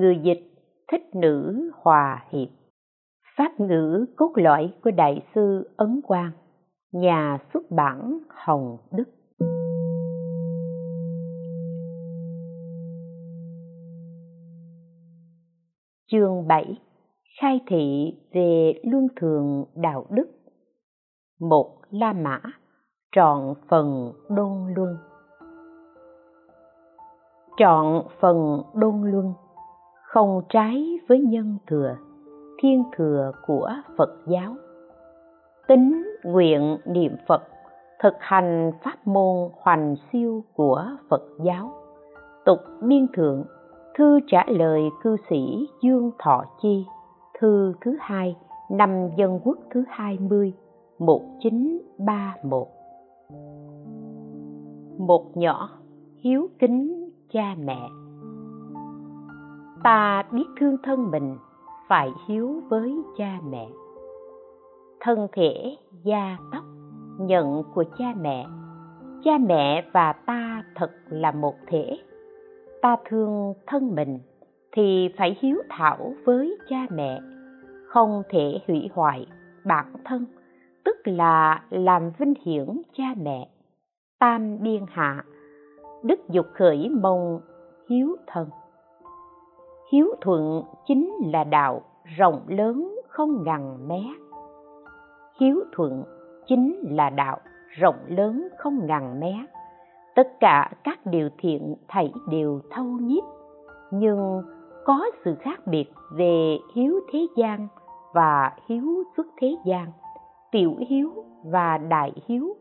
Người dịch thích nữ hòa hiệp. Pháp ngữ cốt lõi của đại sư ấn quang. Nhà xuất bản hồng đức. Chương 7 khai thị về luân thường đạo đức. Một la mã, trọn phần đôn luân. Trọn phần đôn luân không trái với nhân thừa, thiên thừa của phật giáo. Tính nguyện niệm phật, thực hành pháp môn hoành siêu của phật giáo. Tục biên thượng, thư trả lời cư sĩ dương thọ chi, thư thứ hai, năm dân quốc thứ hai mươi, một chín ba một. Một nhỏ, hiếu kính cha mẹ ta biết thương thân mình, phải hiếu với cha mẹ. Thân thể, da, tóc, nhận của cha mẹ. Cha mẹ và ta thật là một thể. Ta thương thân mình thì phải hiếu thảo với cha mẹ, không thể hủy hoại bản thân, tức là làm vinh hiển cha mẹ. Tam biên hạ, đức dục khởi mong hiếu thân hiếu thuận chính là đạo rộng lớn không ngần mé. Hiếu thuận chính là đạo rộng lớn không ngần mé. Tất cả các điều thiện thảy đều thâu nhiếp, nhưng có sự khác biệt về hiếu thế gian và hiếu xuất thế gian, tiểu hiếu và đại hiếu,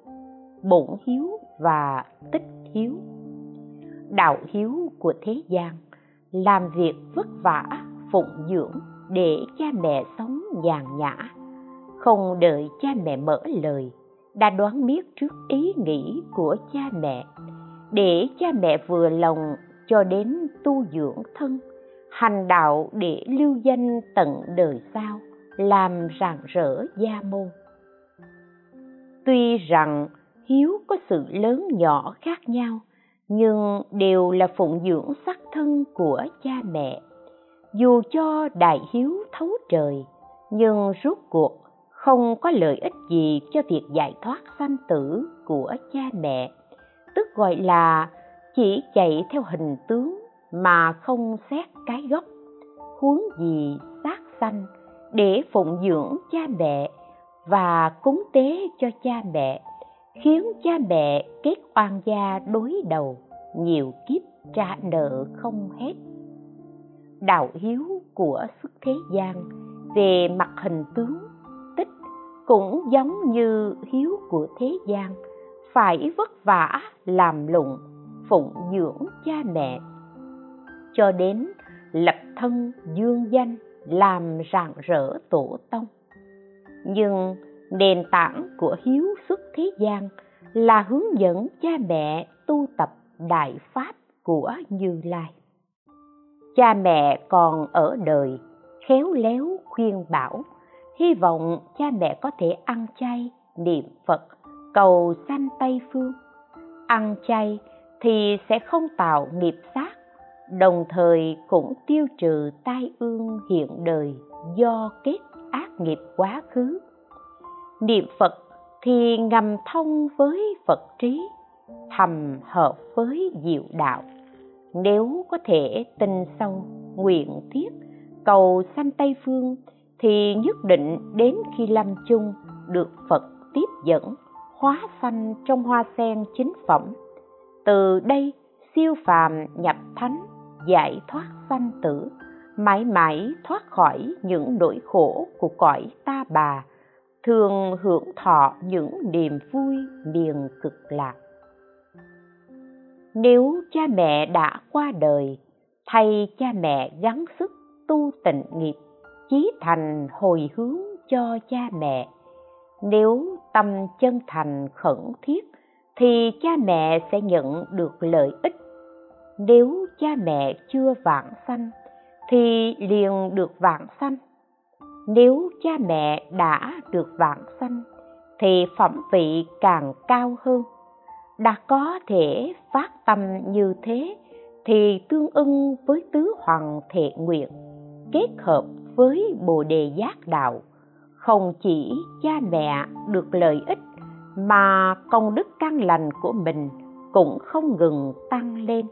bổn hiếu và tích hiếu. Đạo hiếu của thế gian làm việc vất vả, phụng dưỡng để cha mẹ sống nhàn nhã. Không đợi cha mẹ mở lời, đã đoán biết trước ý nghĩ của cha mẹ. Để cha mẹ vừa lòng cho đến tu dưỡng thân, hành đạo để lưu danh tận đời sau, làm rạng rỡ gia môn. Tuy rằng hiếu có sự lớn nhỏ khác nhau nhưng đều là phụng dưỡng sắc thân của cha mẹ. Dù cho đại hiếu thấu trời, nhưng rốt cuộc không có lợi ích gì cho việc giải thoát sanh tử của cha mẹ. Tức gọi là chỉ chạy theo hình tướng mà không xét cái gốc. Huống gì sát sanh để phụng dưỡng cha mẹ và cúng tế cho cha mẹ khiến cha mẹ kết oan gia đối đầu, nhiều kiếp trả nợ không hết. Đạo hiếu của xuất thế gian về mặt hình tướng tích cũng giống như hiếu của thế gian, phải vất vả làm lụng, phụng dưỡng cha mẹ. Cho đến lập thân dương danh, làm rạng rỡ tổ tông. Nhưng nền tảng của hiếu xuất thế gian là hướng dẫn cha mẹ tu tập đại pháp của như lai. Cha mẹ còn ở đời khéo léo khuyên bảo, hy vọng cha mẹ có thể ăn chay, niệm phật, cầu sanh tây phương. Ăn chay thì sẽ không tạo nghiệp sát đồng thời cũng tiêu trừ tai ương hiện đời do kết ác nghiệp quá khứ niệm phật thì ngầm thông với phật trí, thầm hợp với diệu đạo. Nếu có thể tinh sâu, nguyện thiết cầu sanh tây phương, thì nhất định đến khi lâm chung được phật tiếp dẫn, hóa sanh trong hoa sen chính phẩm. Từ đây, siêu phàm nhập thánh, giải thoát sanh tử, mãi mãi thoát khỏi những nỗi khổ của cõi ta bà thường hưởng thọ những niềm vui miền cực lạc. Nếu cha mẹ đã qua đời, thay cha mẹ gắng sức tu tịnh nghiệp, chí thành hồi hướng cho cha mẹ. Nếu tâm chân thành khẩn thiết, thì cha mẹ sẽ nhận được lợi ích. Nếu cha mẹ chưa vãng sanh, thì liền được vãng sanh nếu cha mẹ đã được vãng sanh, thì phẩm vị càng cao hơn. Đã có thể phát tâm như thế, thì tương ưng với tứ hoàng thệ nguyện, kết hợp với bồ đề giác đạo. Không chỉ cha mẹ được lợi ích, mà công đức căn lành của mình cũng không ngừng tăng lên.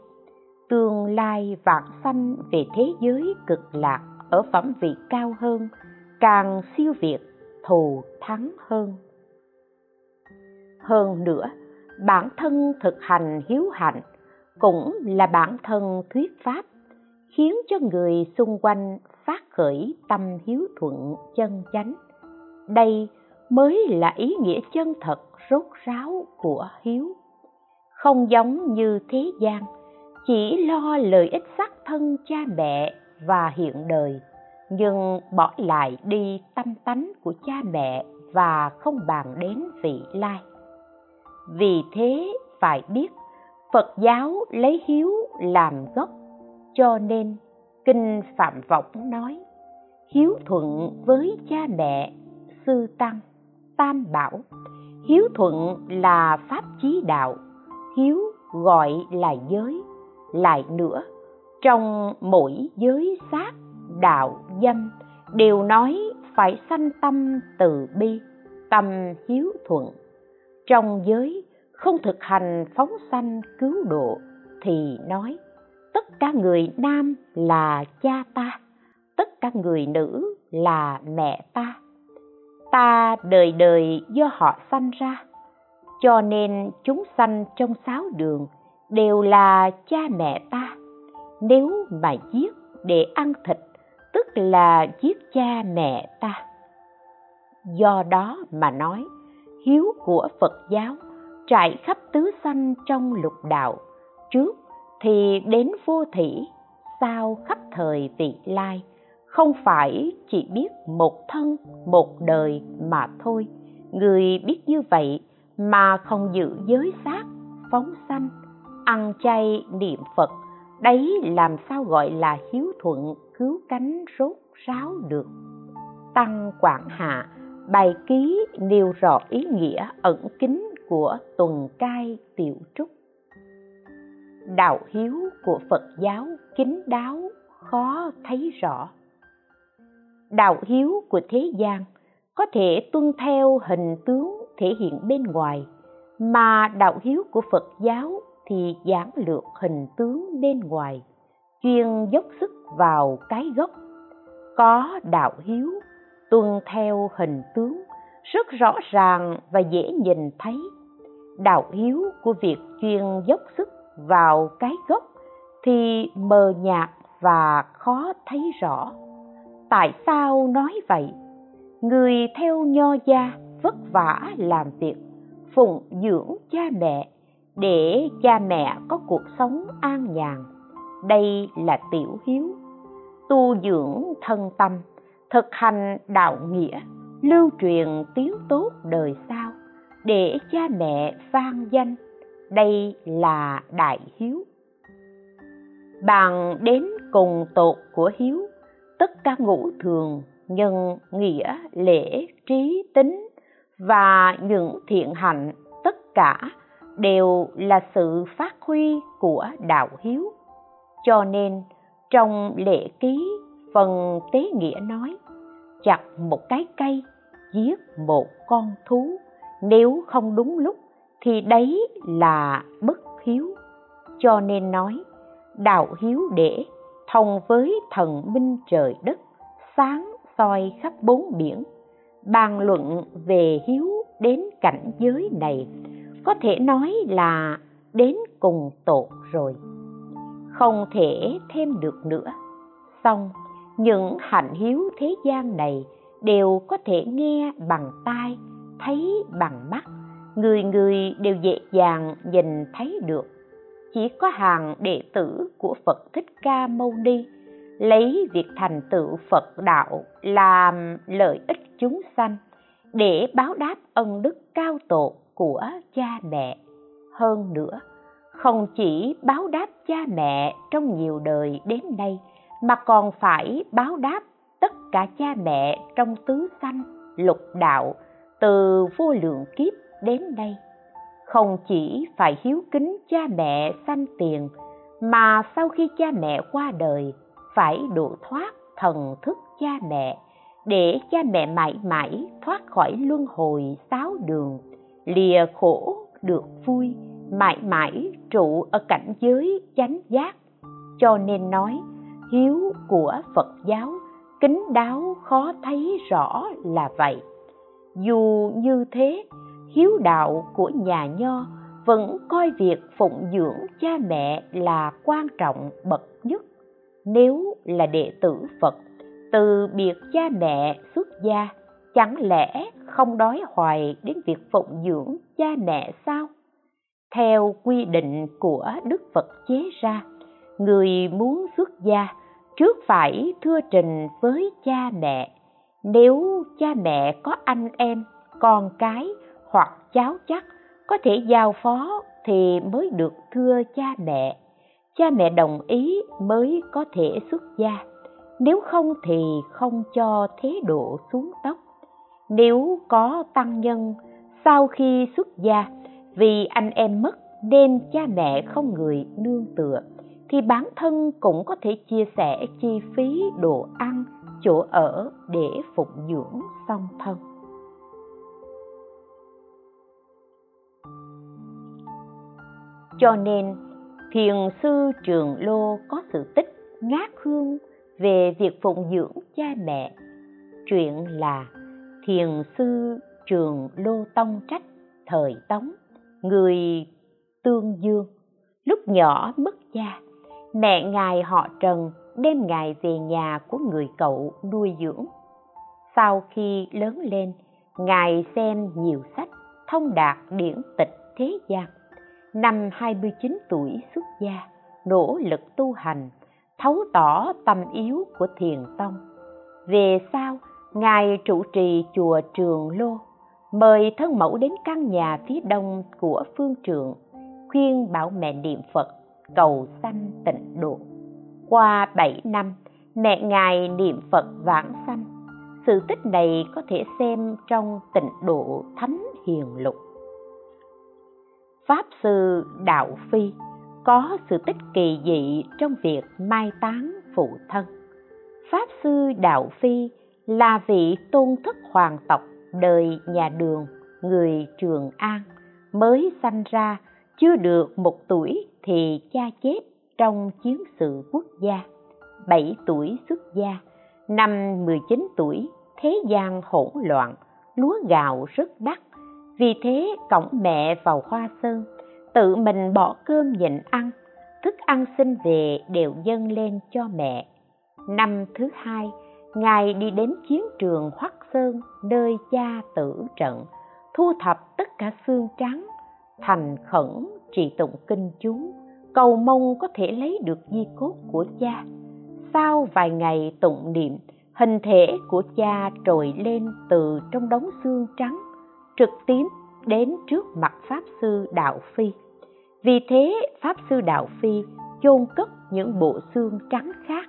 Tương lai vạn sanh về thế giới cực lạc ở phẩm vị cao hơn càng siêu việt, thù thắng hơn. Hơn nữa, bản thân thực hành hiếu hạnh cũng là bản thân thuyết pháp, khiến cho người xung quanh phát khởi tâm hiếu thuận chân chánh. Đây mới là ý nghĩa chân thật rốt ráo của hiếu. Không giống như thế gian, chỉ lo lợi ích sắc thân cha mẹ và hiện đời nhưng bỏ lại đi tâm tánh của cha mẹ và không bàn đến vị lai. Vì thế phải biết, phật giáo lấy hiếu làm gốc, cho nên kinh phạm võng nói, hiếu thuận với cha mẹ, sư tăng, tam bảo. Hiếu thuận là pháp chí đạo, hiếu gọi là giới, lại nữa, trong mỗi giới xác đạo dâm đều nói phải sanh tâm từ bi, tâm hiếu thuận. Trong giới không thực hành phóng sanh cứu độ thì nói, tất cả người nam là cha ta, tất cả người nữ là mẹ ta. Ta đời đời do họ sanh ra, cho nên chúng sanh trong sáu đường đều là cha mẹ ta. Nếu mà giết để ăn thịt tức là giết cha mẹ ta. Do đó mà nói, hiếu của phật giáo trải khắp tứ sanh trong lục đạo, trước thì đến vô thủy sau khắp thời vị lai, không phải chỉ biết một thân, một đời mà thôi. Người biết như vậy mà không giữ giới xác, phóng sanh, ăn chay niệm phật đấy làm sao gọi là hiếu thuận, cứu cánh, rốt ráo được. Tăng quảng hạ, bài ký nêu rõ ý nghĩa ẩn kín của tuần cai tiểu trúc. Đạo hiếu của phật giáo kín đáo, khó thấy rõ. Đạo hiếu của thế gian có thể tuân theo hình tướng thể hiện bên ngoài, mà đạo hiếu của phật giáo thì giảng lược hình tướng bên ngoài, chuyên dốc sức vào cái gốc. Có đạo hiếu, tuân theo hình tướng, rất rõ ràng và dễ nhìn thấy. Đạo hiếu của việc chuyên dốc sức vào cái gốc thì mờ nhạt và khó thấy rõ. Tại sao nói vậy? Người theo nho gia vất vả làm việc, phụng dưỡng cha mẹ để cha mẹ có cuộc sống an nhàn. Đây là tiểu hiếu. Tu dưỡng thân tâm, thực hành đạo nghĩa, lưu truyền tiếng tốt đời sau để cha mẹ vang danh. Đây là đại hiếu. Bàn đến cùng tột của hiếu, tất cả ngũ thường, nhân, nghĩa, lễ, trí, tính và những thiện hạnh, tất cả đều là sự phát huy của đạo hiếu. Cho nên, trong lễ ký, phần tế nghĩa nói, chặt một cái cây, giết một con thú, nếu không đúng lúc thì đấy là bất hiếu. Cho nên nói, đạo hiếu để thông với thần minh trời đất, sáng soi khắp bốn biển, bàn luận về hiếu đến cảnh giới này có thể nói là đến cùng tột rồi. Không thể thêm được nữa. Xong, những hạnh hiếu thế gian này đều có thể nghe bằng tai, thấy bằng mắt. Người người đều dễ dàng nhìn thấy được. Chỉ có hàng đệ tử của phật thích ca mâu ni lấy việc thành tựu phật đạo làm lợi ích chúng sanh để báo đáp ân đức cao tột của cha mẹ. Hơn nữa, không chỉ báo đáp cha mẹ trong nhiều đời đến nay, mà còn phải báo đáp tất cả cha mẹ trong tứ sanh, lục đạo, từ vô lượng kiếp đến nay. Không chỉ phải hiếu kính cha mẹ sanh tiền, mà sau khi cha mẹ qua đời, phải độ thoát thần thức cha mẹ, để cha mẹ mãi mãi thoát khỏi luân hồi sáu đường lìa khổ, được vui, mãi mãi trụ ở cảnh giới chánh giác. Cho nên nói, hiếu của phật giáo, kính đáo khó thấy rõ là vậy. Dù như thế, hiếu đạo của nhà nho vẫn coi việc phụng dưỡng cha mẹ là quan trọng bậc nhất. Nếu là đệ tử phật, từ biệt cha mẹ xuất gia chẳng lẽ không đói hoài đến việc phụng dưỡng cha mẹ sao? Theo quy định của đức phật chế ra, người muốn xuất gia trước phải thưa trình với cha mẹ. Nếu cha mẹ có anh em, con cái hoặc cháu chắc có thể giao phó thì mới được thưa cha mẹ. Cha mẹ đồng ý mới có thể xuất gia. Nếu không thì không cho thế độ xuống tóc nếu có tăng nhân sau khi xuất gia, vì anh em mất nên cha mẹ không người nương tựa, thì bản thân cũng có thể chia sẻ chi phí đồ ăn, chỗ ở để phụng dưỡng song thân. Cho nên, thiền sư trường lô có sự tích ngát hương về việc phụng dưỡng cha mẹ. Chuyện là thiền sư trường lô tông trách, thời tống, người tương dương. Lúc nhỏ mất cha, mẹ ngài họ trần đem ngài về nhà của người cậu nuôi dưỡng. Sau khi lớn lên, ngài xem nhiều sách thông đạt điển tịch thế gian. Năm 29 tuổi xuất gia, nỗ lực tu hành, thấu tỏ tâm yếu của thiền tông. Về sau ngài trụ trì chùa trường lô, mời thân mẫu đến căn nhà phía đông của phương trượng khuyên bảo mẹ niệm phật, cầu sanh tịnh độ. Qua bảy năm, mẹ ngài niệm phật vãng sanh. Sự tích này có thể xem trong tịnh độ thánh hiền lục. Pháp sư đạo phi có sự tích kỳ dị trong việc mai táng phụ thân. Pháp sư đạo phi là vị tôn thất hoàng tộc, đời nhà đường, người trường an, mới sanh ra, chưa được một tuổi thì cha chết trong chiến sự quốc gia. 7 tuổi xuất gia, năm 19 tuổi, thế gian hỗn loạn, lúa gạo rất đắt. Vì thế, cổng mẹ vào hoa sơn, tự mình bỏ cơm nhịn ăn, thức ăn xin về đều dâng lên cho mẹ. Năm thứ hai ngài đi đến chiến trường hoắc sơn, nơi cha tử trận, thu thập tất cả xương trắng, thành khẩn trì tụng kinh chú cầu mong có thể lấy được di cốt của cha. Sau vài ngày tụng niệm, hình thể của cha trồi lên từ trong đống xương trắng, trực tiếp đến trước mặt pháp sư đạo phi. Vì thế, pháp sư đạo phi chôn cất những bộ xương trắng khác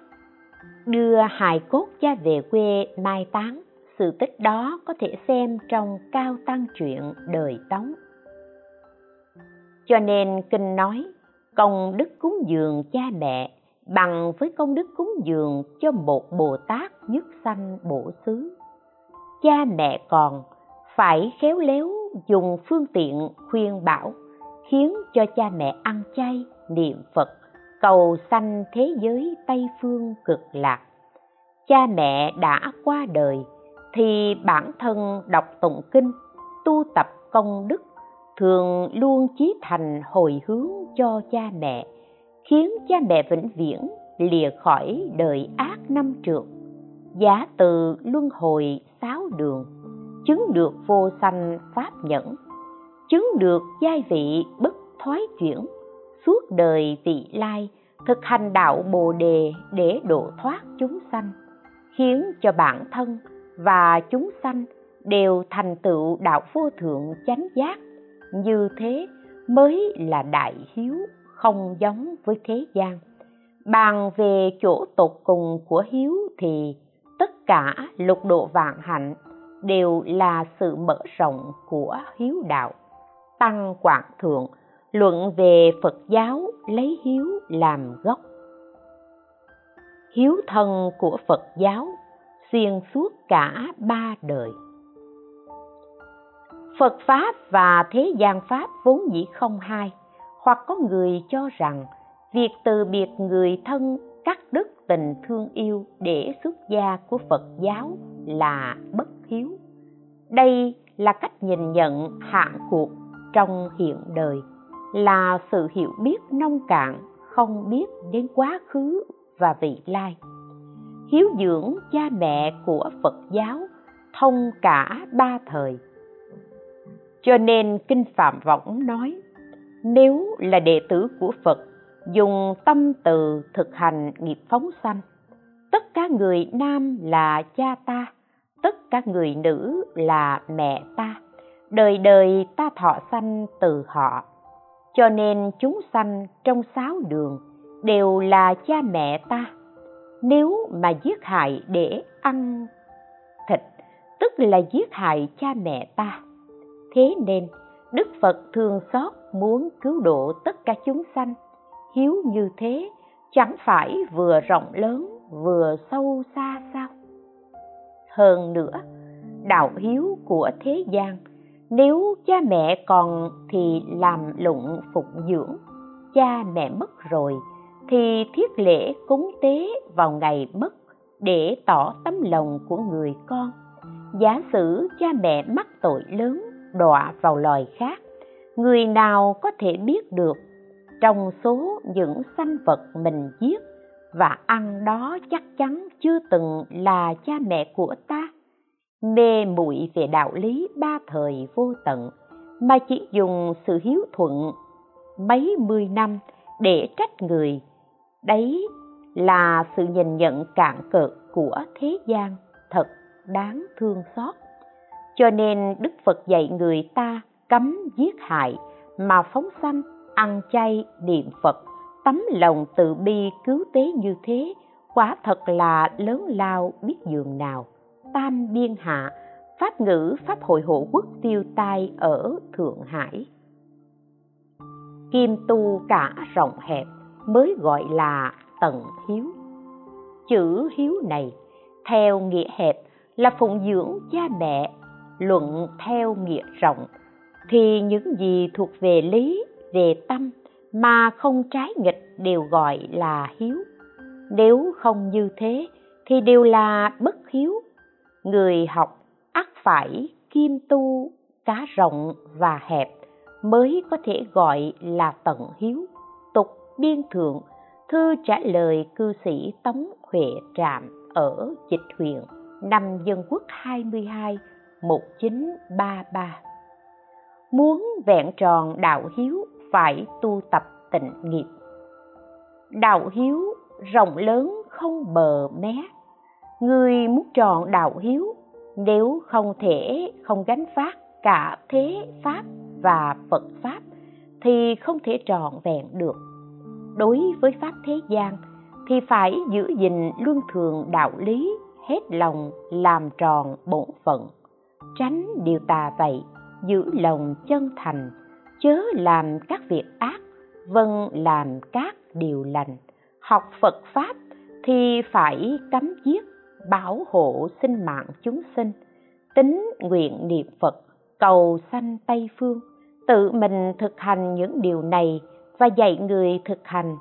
đưa hài cốt cha về quê mai táng. Sự tích đó có thể xem trong cao tăng truyện đời tống. Cho nên kinh nói, công đức cúng dường cha mẹ, bằng với công đức cúng dường cho một bồ tát nhất sanh bổ xứ. Cha mẹ còn phải khéo léo dùng phương tiện khuyên bảo, khiến cho cha mẹ ăn chay niệm phật cầu sanh thế giới tây phương cực lạc. Cha mẹ đã qua đời, thì bản thân đọc tụng kinh, tu tập công đức, thường luôn chí thành hồi hướng cho cha mẹ, khiến cha mẹ vĩnh viễn lìa khỏi đời ác năm trượt giá từ luân hồi sáu đường, chứng được vô sanh pháp nhẫn, chứng được giai vị bất thoái chuyển suốt đời vị lai, thực hành đạo bồ đề để độ thoát chúng sanh khiến cho bản thân và chúng sanh đều thành tựu đạo vô thượng chánh giác. Như thế mới là đại hiếu không giống với thế gian. Bàn về chỗ tột cùng của hiếu thì tất cả lục độ vạn hạnh đều là sự mở rộng của hiếu đạo, tăng quảng thượng luận về phật giáo lấy hiếu làm gốc. Hiếu thân của phật giáo xuyên suốt cả ba đời. Phật pháp và thế gian pháp vốn dĩ không hai, hoặc có người cho rằng việc từ biệt người thân cắt đứt tình thương yêu để xuất gia của phật giáo là bất hiếu. Đây là cách nhìn nhận hạn cuộc trong hiện đời là sự hiểu biết nông cạn, không biết đến quá khứ và vị lai. Hiếu dưỡng cha mẹ của phật giáo thông cả ba thời. Cho nên kinh phạm võng nói, nếu là đệ tử của phật, dùng tâm từ thực hành nghiệp phóng sanh, tất cả người nam là cha ta, tất cả người nữ là mẹ ta, đời đời ta thọ sanh từ họ cho nên chúng sanh trong sáu đường đều là cha mẹ ta. Nếu mà giết hại để ăn thịt, tức là giết hại cha mẹ ta. Thế nên, đức phật thương xót muốn cứu độ tất cả chúng sanh. Hiếu như thế, chẳng phải vừa rộng lớn, vừa sâu xa sao? Hơn nữa, đạo hiếu của thế gian nếu cha mẹ còn thì làm lụng phụng dưỡng, cha mẹ mất rồi thì thiết lễ cúng tế vào ngày mất để tỏ tấm lòng của người con. Giả sử cha mẹ mắc tội lớn, đọa vào loài khác, người nào có thể biết được trong số những sanh vật mình giết và ăn đó chắc chắn chưa từng là cha mẹ của ta? Mê muội về đạo lý ba thời vô tận, mà chỉ dùng sự hiếu thuận mấy mươi năm để trách người. Đấy là sự nhìn nhận cạn cợt của thế gian thật đáng thương xót. Cho nên đức phật dạy người ta cấm giết hại mà phóng sanh, ăn chay, niệm phật, tấm lòng từ bi cứu tế như thế, quả thật là lớn lao biết dường nào tam biên hạ, pháp ngữ, pháp hội hộ quốc tiêu tai ở thượng hải. Kim tu cả rộng hẹp mới gọi là tận hiếu. Chữ hiếu này, theo nghĩa hẹp, là phụng dưỡng cha mẹ, luận theo nghĩa rộng. Thì những gì thuộc về lý, về tâm mà không trái nghịch đều gọi là hiếu. Nếu không như thế thì đều là bất hiếu người học ắt phải, kim tu, cá rộng và hẹp mới có thể gọi là tận hiếu, tục biên thượng. Thư trả lời cư sĩ tống huệ trạm ở dịch huyện năm dân quốc 22 1933 muốn vẹn tròn đạo hiếu phải tu tập tịnh nghiệp. Đạo hiếu rộng lớn không bờ mé người muốn tròn đạo hiếu, nếu không thể, không gánh phát cả thế pháp và phật pháp, thì không thể trọn vẹn được. Đối với pháp thế gian, thì phải giữ gìn luân thường đạo lý, hết lòng làm tròn bổn phận, tránh điều tà vậy giữ lòng chân thành, chớ làm các việc ác vâng làm các điều lành. Học phật pháp thì phải cấm giết bảo hộ sinh mạng chúng sinh, tính nguyện niệm phật, cầu sanh tây phương, tự mình thực hành những điều này và dạy người thực hành,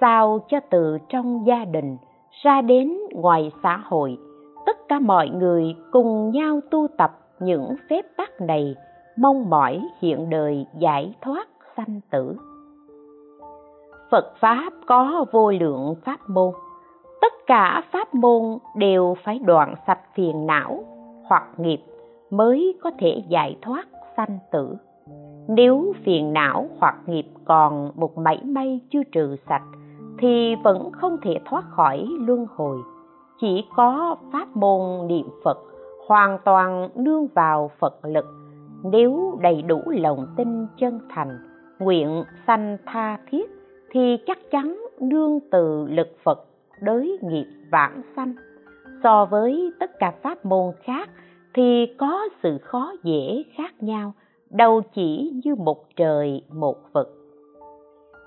sao cho từ trong gia đình ra đến ngoài xã hội. Tất cả mọi người cùng nhau tu tập những phép tắc này, mong mỏi hiện đời giải thoát sanh tử. Phật pháp có vô lượng pháp môn tất cả pháp môn đều phải đoạn sạch phiền não hoặc nghiệp mới có thể giải thoát sanh tử. Nếu phiền não hoặc nghiệp còn một mảy may chưa trừ sạch, thì vẫn không thể thoát khỏi luân hồi. Chỉ có pháp môn niệm phật hoàn toàn nương vào phật lực. Nếu đầy đủ lòng tin chân thành, nguyện sanh tha thiết, thì chắc chắn nương từ lực phật đới nghiệp vãng sanh. So với tất cả pháp môn khác thì có sự khó dễ khác nhau, đâu chỉ như một trời, một vực.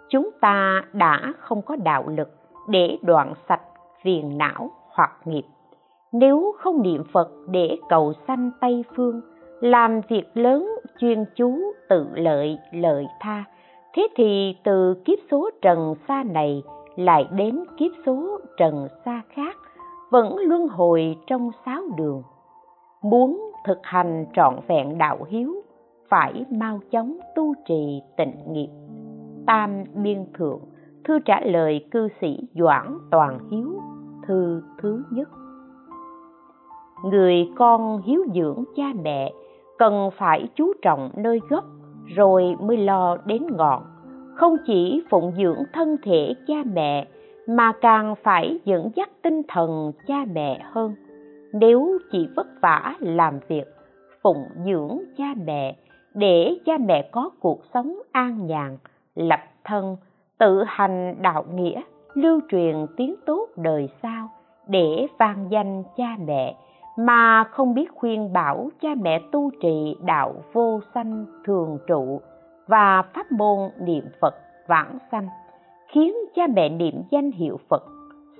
Chúng ta đã không có đạo lực để đoạn sạch phiền não hoặc nghiệp. Nếu không niệm phật để cầu sanh tây phương, làm việc lớn chuyên chú tự lợi lợi tha, thế thì từ kiếp số trần xa này lại đến kiếp số trần xa khác, vẫn luân hồi trong sáu đường. Muốn thực hành trọn vẹn đạo hiếu, phải mau chóng tu trì tịnh nghiệp. Tam biên thượng, thư trả lời cư sĩ doãn toàn hiếu, thư thứ nhất. Người con hiếu dưỡng cha mẹ cần phải chú trọng nơi gốc, rồi mới lo đến ngọn không chỉ phụng dưỡng thân thể cha mẹ, mà càng phải dẫn dắt tinh thần cha mẹ hơn. Nếu chỉ vất vả làm việc, phụng dưỡng cha mẹ để cha mẹ có cuộc sống an nhàn, lập thân, tự hành đạo nghĩa, lưu truyền tiếng tốt đời sau để vang danh cha mẹ, mà không biết khuyên bảo cha mẹ tu trì đạo vô sanh thường trụ và pháp môn niệm phật vãng sanh, khiến cha mẹ niệm danh hiệu phật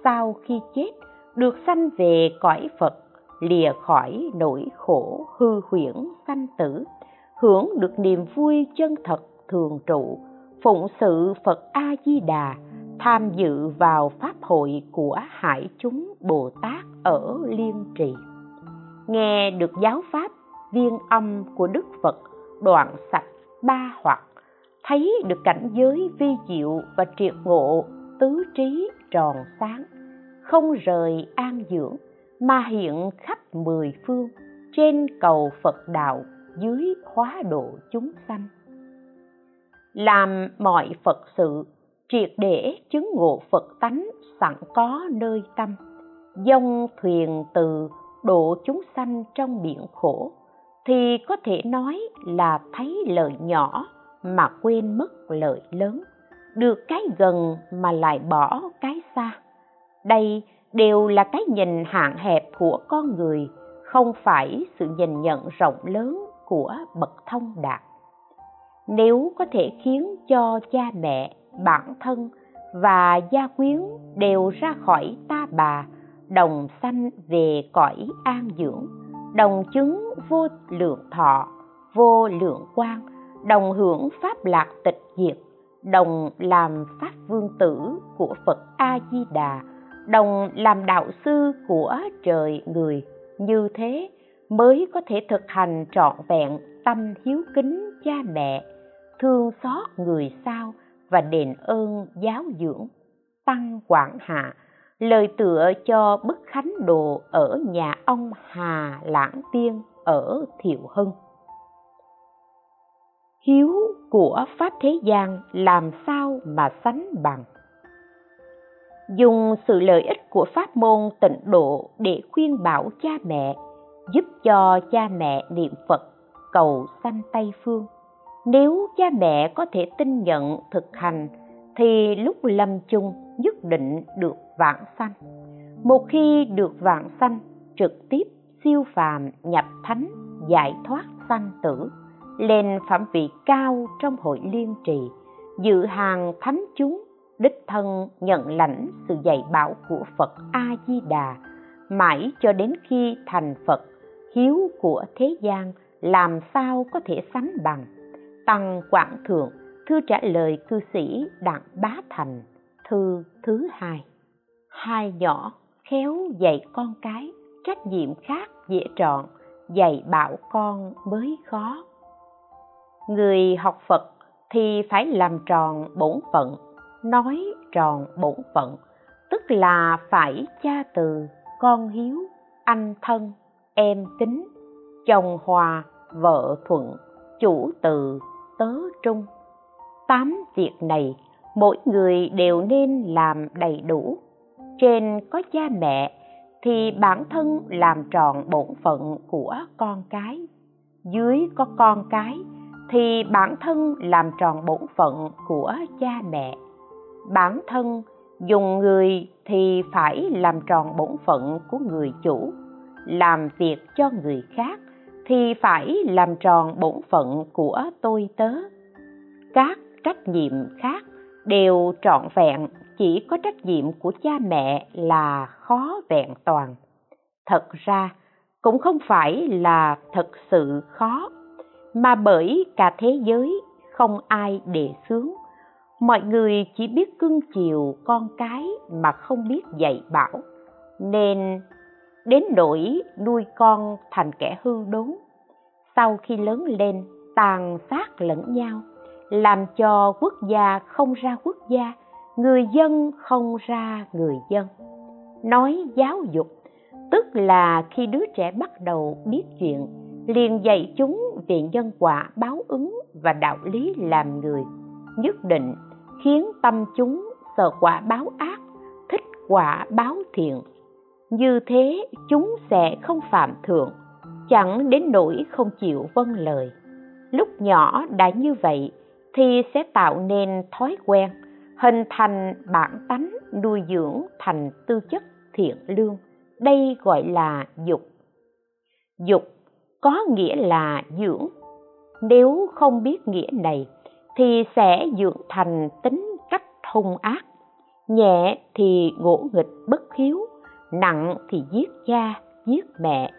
sau khi chết được sanh về cõi phật, lìa khỏi nỗi khổ hư huyễn sanh tử, hưởng được niềm vui chân thật thường trụ, phụng sự phật a di đà tham dự vào pháp hội của hải chúng bồ tát ở liên trì. Nghe được giáo pháp viên âm của đức phật, đoạn sạch ba hoặc thấy được cảnh giới vi diệu và triệt ngộ, tứ trí tròn sáng, không rời an dưỡng, mà hiện khắp mười phương, trên cầu phật đạo, dưới hóa độ chúng sanh. Làm mọi phật sự, triệt để chứng ngộ phật tánh sẵn có nơi tâm dông thuyền từ độ chúng sanh trong biển khổ thì có thể nói là thấy lợi nhỏ mà quên mất lợi lớn, được cái gần mà lại bỏ cái xa. Đây đều là cái nhìn hạn hẹp của con người, không phải sự nhìn nhận rộng lớn của bậc thông đạt. Nếu có thể khiến cho cha mẹ, bản thân và gia quyến đều ra khỏi ta bà, đồng sanh về cõi an dưỡng đồng chứng vô lượng thọ, vô lượng quang, đồng hưởng pháp lạc tịch diệt, đồng làm pháp vương tử của phật a di đà đồng làm đạo sư của trời người. Như thế mới có thể thực hành trọn vẹn tâm hiếu kính cha mẹ, thương xót người sao và đền ơn giáo dưỡng, tăng quảng hạ lời tựa cho bức khánh đồ ở nhà ông hà lãng tiên ở thiệu hưng. Hiếu của pháp thế gian làm sao mà sánh bằng? Dùng sự lợi ích của pháp môn tịnh độ để khuyên bảo cha mẹ, giúp cho cha mẹ niệm phật, cầu sanh tây phương. Nếu cha mẹ có thể tin nhận thực hành, thì lúc lâm chung nhất định được vãng sanh. Một khi được vãng sanh, trực tiếp siêu phàm nhập thánh, giải thoát sanh tử, lên phạm vị cao trong hội liên trì, dự hàng thánh chúng, đích thân nhận lãnh sự dạy bảo của phật a di đà mãi cho đến khi thành phật, hiếu của thế gian làm sao có thể sánh bằng. Tăng quảng thượng, thư trả lời cư sĩ đặng bá thành, thư thứ hai. Hai nhỏ khéo dạy con cái trách nhiệm khác dễ trọn, dạy bảo con mới khó. Người học phật thì phải làm tròn bổn phận, nói tròn bổn phận, tức là phải cha từ, con hiếu, anh thân, em tính, chồng hòa, vợ thuận, chủ từ, tớ trung. Tám việc này mỗi người đều nên làm đầy đủ. Trên có cha mẹ thì bản thân làm tròn bổn phận của con cái. Dưới có con cái thì bản thân làm tròn bổn phận của cha mẹ. Bản thân dùng người thì phải làm tròn bổn phận của người chủ. Làm việc cho người khác thì phải làm tròn bổn phận của tôi tớ. Các trách nhiệm khác đều trọn vẹn, chỉ có trách nhiệm của cha mẹ là khó vẹn toàn. Thật ra, cũng không phải là thật sự khó, mà bởi cả thế giới không ai đề xướng. Mọi người chỉ biết cưng chiều con cái mà không biết dạy bảo, nên đến nỗi nuôi con thành kẻ hư đốn, sau khi lớn lên tàn sát lẫn nhau làm cho quốc gia không ra quốc gia, người dân không ra người dân. Nói giáo dục, tức là khi đứa trẻ bắt đầu biết chuyện, liền dạy chúng về nhân quả báo ứng và đạo lý làm người, nhất định khiến tâm chúng sợ quả báo ác, thích quả báo thiện. Như thế chúng sẽ không phạm thượng, chẳng đến nỗi không chịu vâng lời. Lúc nhỏ đã như vậy thì sẽ tạo nên thói quen, hình thành bản tánh nuôi dưỡng thành tư chất thiện lương. Đây gọi là dục. Dục có nghĩa là dưỡng. Nếu không biết nghĩa này, thì sẽ dưỡng thành tính cách hung ác. Nhẹ thì ngỗ nghịch bất hiếu, nặng thì giết cha, giết mẹ.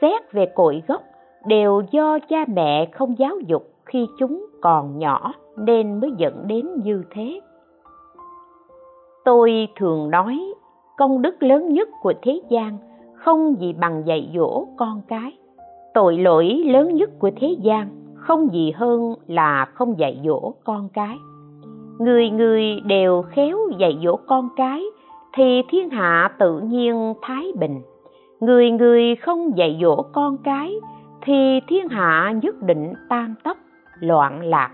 Xét về cội gốc, đều do cha mẹ không giáo dục khi chúng còn nhỏ nên mới dẫn đến như thế. Tôi thường nói, công đức lớn nhất của thế gian không gì bằng dạy dỗ con cái. Tội lỗi lớn nhất của thế gian không gì hơn là không dạy dỗ con cái. Người người đều khéo dạy dỗ con cái thì thiên hạ tự nhiên thái bình. Người người không dạy dỗ con cái thì thiên hạ nhất định tan tóc loạn lạc.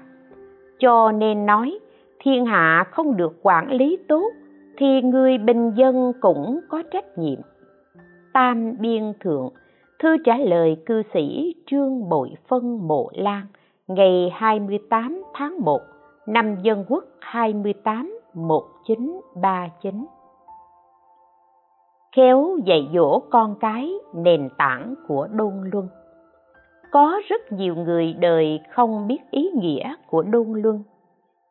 Cho nên nói, thiên hạ không được quản lý tốt, thì người bình dân cũng có trách nhiệm. Tam biên thượng, thư trả lời cư sĩ trương bội phân mộ lan, ngày 28 tháng 1 năm dân quốc 28 1939 khéo dạy dỗ con cái nền tảng của đôn luân có rất nhiều người đời không biết ý nghĩa của đôn luân.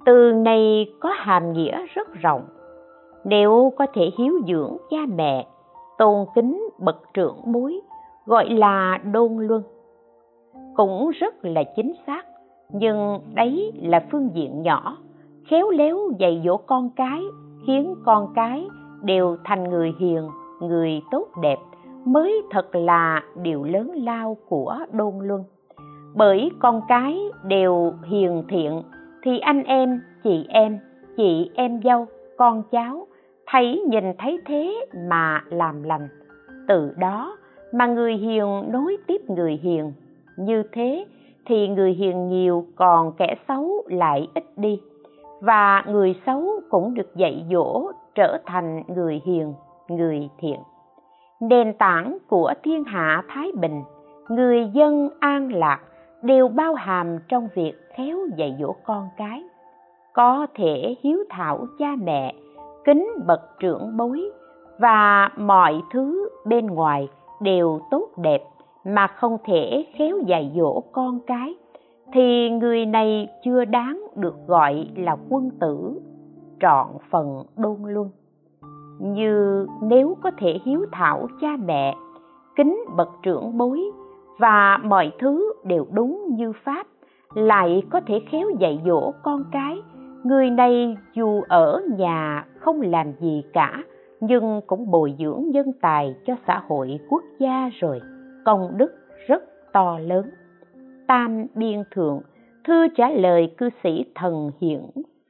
Từ này có hàm nghĩa rất rộng. Nếu có thể hiếu dưỡng cha mẹ, tôn kính bậc trưởng bối gọi là đôn luân. Cũng rất là chính xác, nhưng đấy là phương diện nhỏ, khéo léo dạy dỗ con cái, khiến con cái đều thành người hiền, người tốt đẹp mới thật là điều lớn lao của đôn luân. Bởi con cái đều hiền thiện, thì anh em, chị em chị em dâu, con cháu, thấy nhìn thấy thế mà làm lành. Từ đó mà người hiền nối tiếp người hiền. Như thế thì người hiền nhiều còn kẻ xấu lại ít đi, và người xấu cũng được dạy dỗ trở thành người hiền, người thiện nền tảng của thiên hạ thái bình, người dân an lạc đều bao hàm trong việc khéo dạy dỗ con cái. Có thể hiếu thảo cha mẹ, kính bậc trưởng bối và mọi thứ bên ngoài đều tốt đẹp mà không thể khéo dạy dỗ con cái, thì người này chưa đáng được gọi là quân tử. Trọn phần đôn luân như nếu có thể hiếu thảo cha mẹ, kính bậc trưởng bối và mọi thứ đều đúng như pháp, lại có thể khéo dạy dỗ con cái. Người này dù ở nhà không làm gì cả, nhưng cũng bồi dưỡng nhân tài cho xã hội quốc gia rồi. Công đức rất to lớn. Tam biên thượng, thư trả lời cư sĩ thần hiển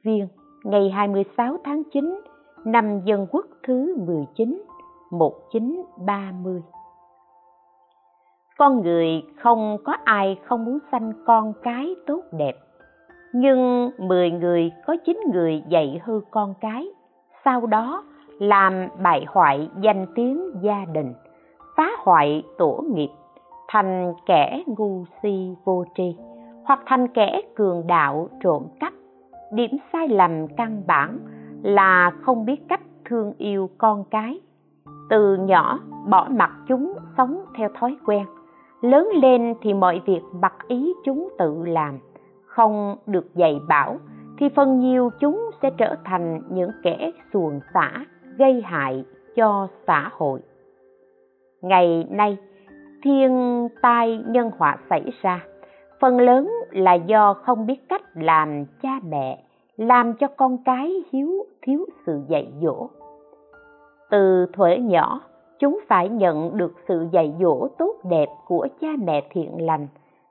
viên, ngày 26 tháng 9 năm dân quốc thứ 19 1930 con người không có ai không muốn sanh con cái tốt đẹp nhưng 10 người có 9 người dạy hư con cái, sau đó làm bại hoại danh tiếng gia đình, phá hoại tổ nghiệp, thành kẻ ngu si vô tri, hoặc thành kẻ cường đạo trộm cắp. Điểm sai lầm căn bản là không biết cách thương yêu con cái. Từ nhỏ bỏ mặc chúng sống theo thói quen, lớn lên thì mọi việc mặc ý chúng tự làm. Không được dạy bảo thì phần nhiều chúng sẽ trở thành những kẻ xuồng xả gây hại cho xã hội. Ngày nay thiên tai nhân họa xảy ra. Phần lớn là do không biết cách làm cha mẹ làm cho con cái hiếu thiếu sự dạy dỗ. Từ thuở nhỏ, chúng phải nhận được sự dạy dỗ tốt đẹp của cha mẹ thiện lành,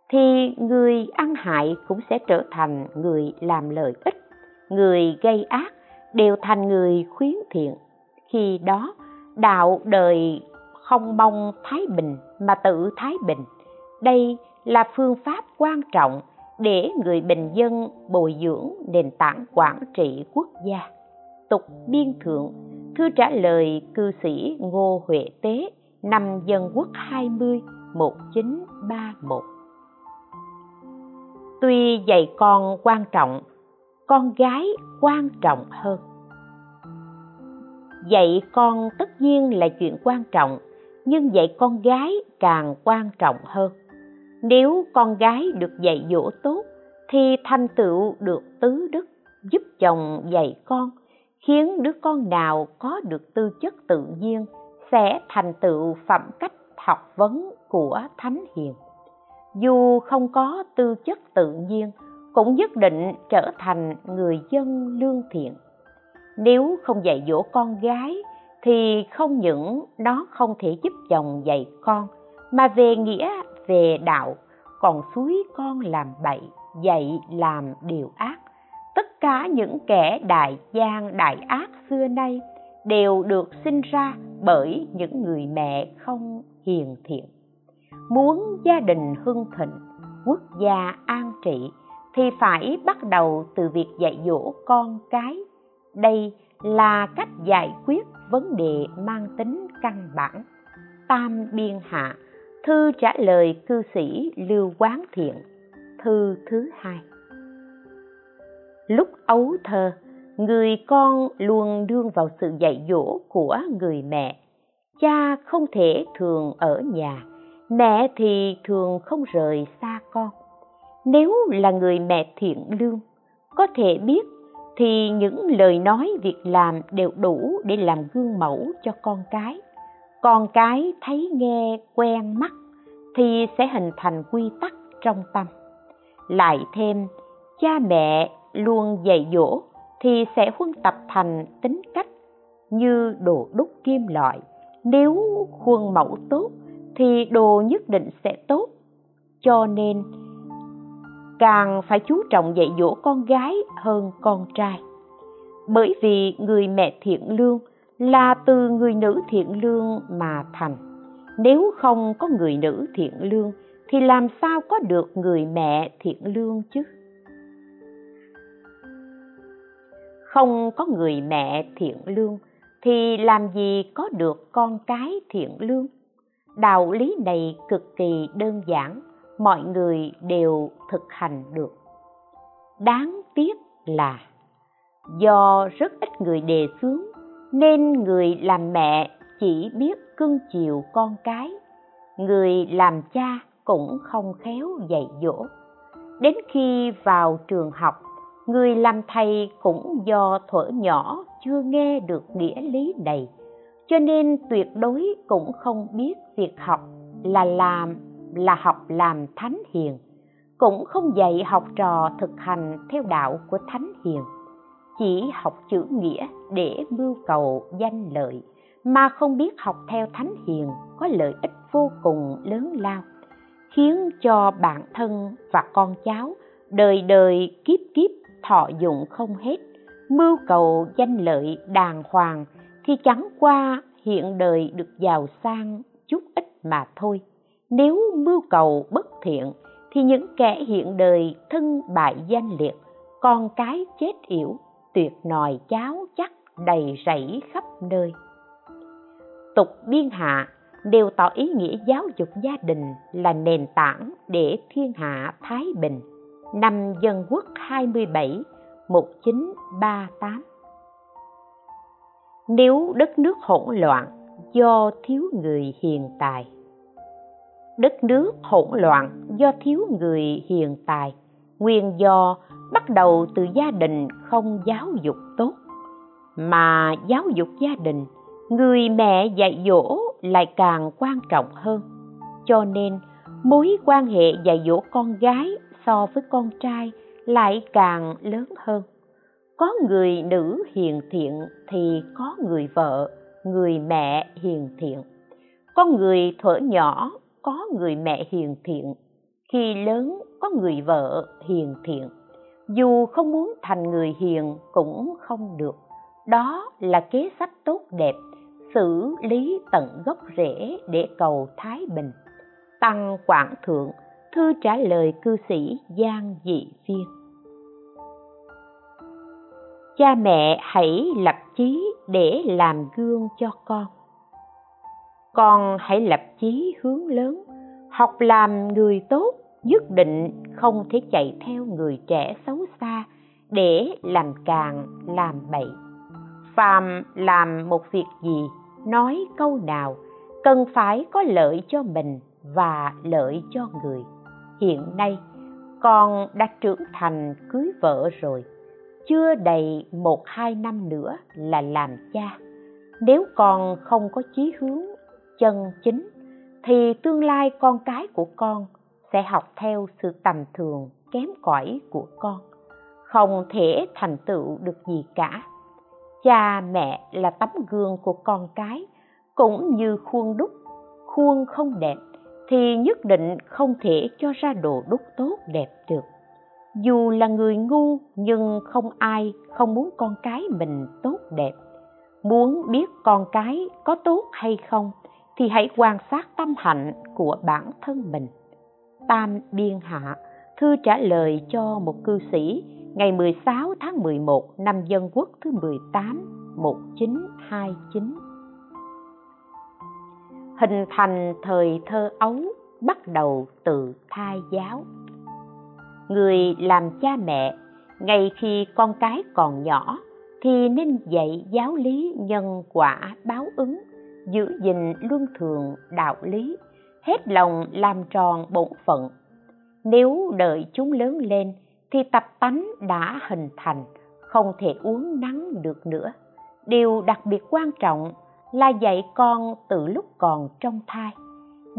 thì người ăn hại cũng sẽ trở thành người làm lợi ích, người gây ác đều thành người khuyến thiện. Khi đó, đạo đời không mong thái bình mà tự thái bình. Đây là phương pháp quan trọng để người bình dân bồi dưỡng nền tảng quản trị quốc gia. Tục biên thượng, thư trả lời cư sĩ ngô huệ tế, năm dân quốc 20 1931 tuy dạy con quan trọng, con gái quan trọng hơn. Dạy con tất nhiên là chuyện quan trọng, nhưng dạy con gái càng quan trọng hơn nếu con gái được dạy dỗ tốt, thì thành tựu được tứ đức giúp chồng dạy con, khiến đứa con nào có được tư chất tự nhiên sẽ thành tựu phẩm cách học vấn của thánh hiền. Dù không có tư chất tự nhiên, cũng nhất định trở thành người dân lương thiện. Nếu không dạy dỗ con gái, thì không những nó không thể giúp chồng dạy con mà về nghĩa, về đạo, còn suối con làm bậy dạy làm điều ác. Tất cả những kẻ đại gian, đại ác xưa nay đều được sinh ra bởi những người mẹ không hiền thiện. Muốn gia đình hưng thịnh, quốc gia an trị, thì phải bắt đầu từ việc dạy dỗ con cái. Đây là cách giải quyết vấn đề mang tính căn bản. Tam biên hạ thư trả lời cư sĩ lưu quán thiện, thư thứ hai. Lúc ấu thơ, người con luôn đương vào sự dạy dỗ của người mẹ. Cha không thể thường ở nhà, mẹ thì thường không rời xa con. Nếu là người mẹ thiện lương, có thể biết thì những lời nói, việc làm đều đủ để làm gương mẫu cho con cái con cái thấy nghe, quen mắt thì sẽ hình thành quy tắc trong tâm. Lại thêm, cha mẹ luôn dạy dỗ thì sẽ huân tập thành tính cách như đồ đúc kim loại. Nếu khuôn mẫu tốt thì đồ nhất định sẽ tốt. Cho nên, càng phải chú trọng dạy dỗ con gái hơn con trai. Bởi vì người mẹ thiện lương là từ người nữ thiện lương mà thành. Nếu không có người nữ thiện lương, thì làm sao có được người mẹ thiện lương chứ? Không có người mẹ thiện lương, thì làm gì có được con cái thiện lương? Đạo lý này cực kỳ đơn giản, mọi người đều thực hành được. Đáng tiếc là do rất ít người đề xướng nên người làm mẹ chỉ biết cưng chiều con cái. Người làm cha cũng không khéo dạy dỗ. Đến khi vào trường học, người làm thầy cũng do thuở nhỏ chưa nghe được nghĩa lý này, cho nên tuyệt đối cũng không biết việc học là làm, là học làm thánh hiền, cũng không dạy học trò thực hành theo đạo của thánh hiền chỉ học chữ nghĩa để mưu cầu danh lợi, mà không biết học theo thánh hiền có lợi ích vô cùng lớn lao, khiến cho bản thân và con cháu đời đời kiếp kiếp thọ dụng không hết, mưu cầu danh lợi đàng hoàng thì chẳng qua hiện đời được giàu sang chút ít mà thôi. Nếu mưu cầu bất thiện thì những kẻ hiện đời thân bại danh liệt, con cái chết yểu tuyệt nòi cháo chắc đầy rẫy khắp nơi. Tục biên hạ đều tỏ ý nghĩa giáo dục gia đình là nền tảng để thiên hạ thái bình. Năm dân quốc 27 1938 Nếu đất nước hỗn loạn do thiếu người hiền tài. Đất nước hỗn loạn do thiếu người hiền tài, nguyên do bắt đầu từ gia đình không giáo dục tốt. Mà giáo dục gia đình, người mẹ dạy dỗ lại càng quan trọng hơn. Cho nên, mối quan hệ dạy dỗ con gái so với con trai lại càng lớn hơn. Có người nữ hiền thiện thì có người vợ, người mẹ hiền thiện. Có người thuở nhỏ, có người mẹ hiền thiện. Khi lớn, có người vợ hiền thiện dù không muốn thành người hiền cũng không được. Đó là kế sách tốt đẹp, xử lý tận gốc rễ để cầu thái bình. Tăng quảng thượng, thư trả lời cư sĩ giang dị viên. Cha mẹ hãy lập chí để làm gương cho con. Con hãy lập chí hướng lớn, học làm người tốt nhất định không thể chạy theo người trẻ xấu xa, để làm càng, làm bậy. Phàm làm một việc gì, nói câu nào, cần phải có lợi cho mình và lợi cho người. Hiện nay, con đã trưởng thành cưới vợ rồi, chưa đầy một hai năm nữa là làm cha. Nếu con không có chí hướng chân chính, thì tương lai con cái của con sẽ học theo sự tầm thường, kém cỏi của con. Không thể thành tựu được gì cả. Cha mẹ là tấm gương của con cái, cũng như khuôn đúc. Khuôn không đẹp thì nhất định không thể cho ra đồ đúc tốt đẹp được. Dù là người ngu nhưng không ai không muốn con cái mình tốt đẹp. Muốn biết con cái có tốt hay không thì hãy quan sát tâm hạnh của bản thân mình tam biên hạ thư trả lời cho một cư sĩ ngày 16 tháng 11 năm Dân Quốc thứ 18 1929. Hình thành thời thơ ấu bắt đầu từ thai giáo. Người làm cha mẹ ngay khi con cái còn nhỏ thì nên dạy giáo lý nhân quả báo ứng, giữ gìn luân thường đạo lý, hết lòng làm tròn bổn phận. Nếu đợi chúng lớn lên, thì tập tánh đã hình thành, không thể uống nắng được nữa điều đặc biệt quan trọng là dạy con từ lúc còn trong thai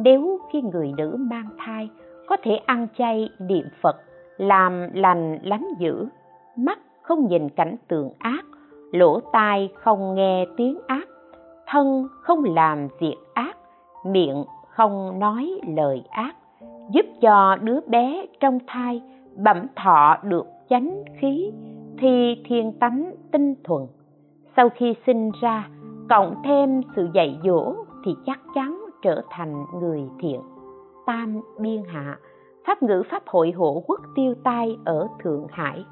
nếu khi người nữ mang thai, có thể ăn chay niệm phật, làm lành lánh dữ, mắt không nhìn cảnh tượng ác, lỗ tai không nghe tiếng ác, thân không làm việc ác, miệng không nói lời ác, giúp cho đứa bé trong thai bẩm thọ được chánh khí thì thiên tánh tinh thuần. Sau khi sinh ra, cộng thêm sự dạy dỗ thì chắc chắn trở thành người thiện. Tam biên hạ, pháp ngữ pháp hội hộ quốc tiêu tai ở thượng hải.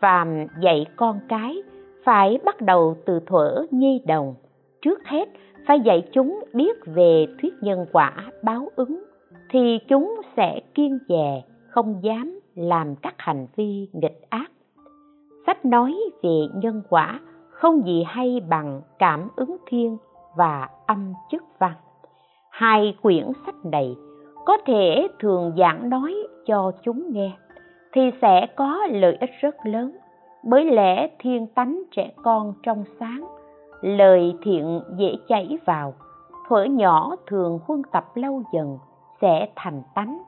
Phàm dạy con cái phải bắt đầu từ thuở nhi đồng, trước hết phải dạy chúng biết về thuyết nhân quả báo ứng, thì chúng sẽ kiên dè, không dám làm các hành vi nghịch ác. Sách nói về nhân quả không gì hay bằng cảm ứng thiên và âm chức văn. Hai quyển sách này có thể thường giảng nói cho chúng nghe, thì sẽ có lợi ích rất lớn. Bởi lẽ thiên tánh trẻ con trong sáng lời thiện dễ chảy vào. Thuở nhỏ thường huân tập lâu dần, sẽ thành tánh.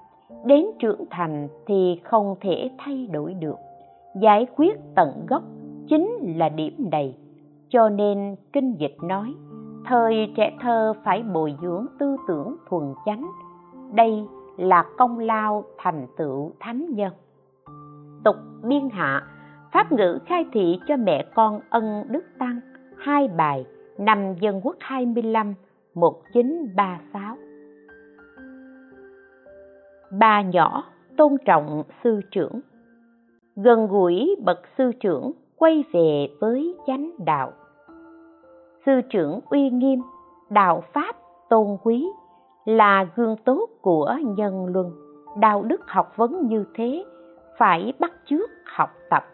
Đến trưởng thành thì không thể thay đổi được. Giải quyết tận gốc chính là điểm này. Cho nên kinh dịch nói, thời trẻ thơ phải bồi dưỡng tư tưởng thuần chánh. Đây là công lao thành tựu thánh nhân. Tục biên hạ, pháp ngữ khai thị cho mẹ con ân đức tăng hai bài năm dân quốc 25 1936 ba nhỏ tôn trọng sư trưởng. Gần gũi bậc sư trưởng quay về với chánh đạo. Sư trưởng uy nghiêm, đạo pháp tôn quý, là gương tốt của nhân luân. Đạo đức học vấn như thế, phải bắt chước học tập.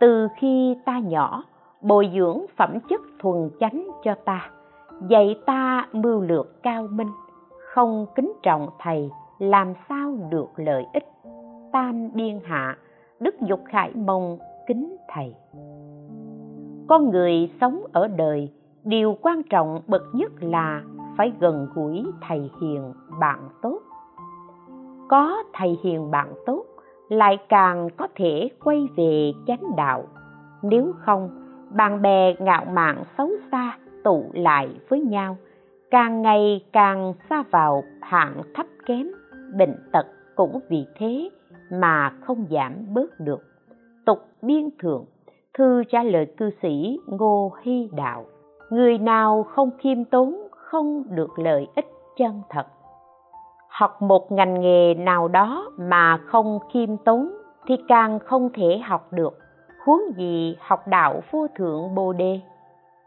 Từ khi ta nhỏ bồi dưỡng phẩm chất thuần chánh cho ta, dạy ta mưu lược cao minh, không kính trọng thầy, làm sao được lợi ích? Tam biên hạ, đức dục khải mông kính thầy. Con người sống ở đời, điều quan trọng bậc nhất là phải gần gũi thầy hiền bạn tốt. Có thầy hiền bạn tốt, lại càng có thể quay về chánh đạo. Nếu không bạn bè ngạo mạn xấu xa tụ lại với nhau, càng ngày càng xa vào hạng thấp kém, bệnh tật cũng vì thế mà không giảm bớt được. Tục biên thượng, thư trả lời cư sĩ ngô hy đạo, người nào không khiêm tốn, không được lợi ích chân thật. Học một ngành nghề nào đó mà không khiêm tốn thì càng không thể học được huống gì học đạo vô thượng bồ đề?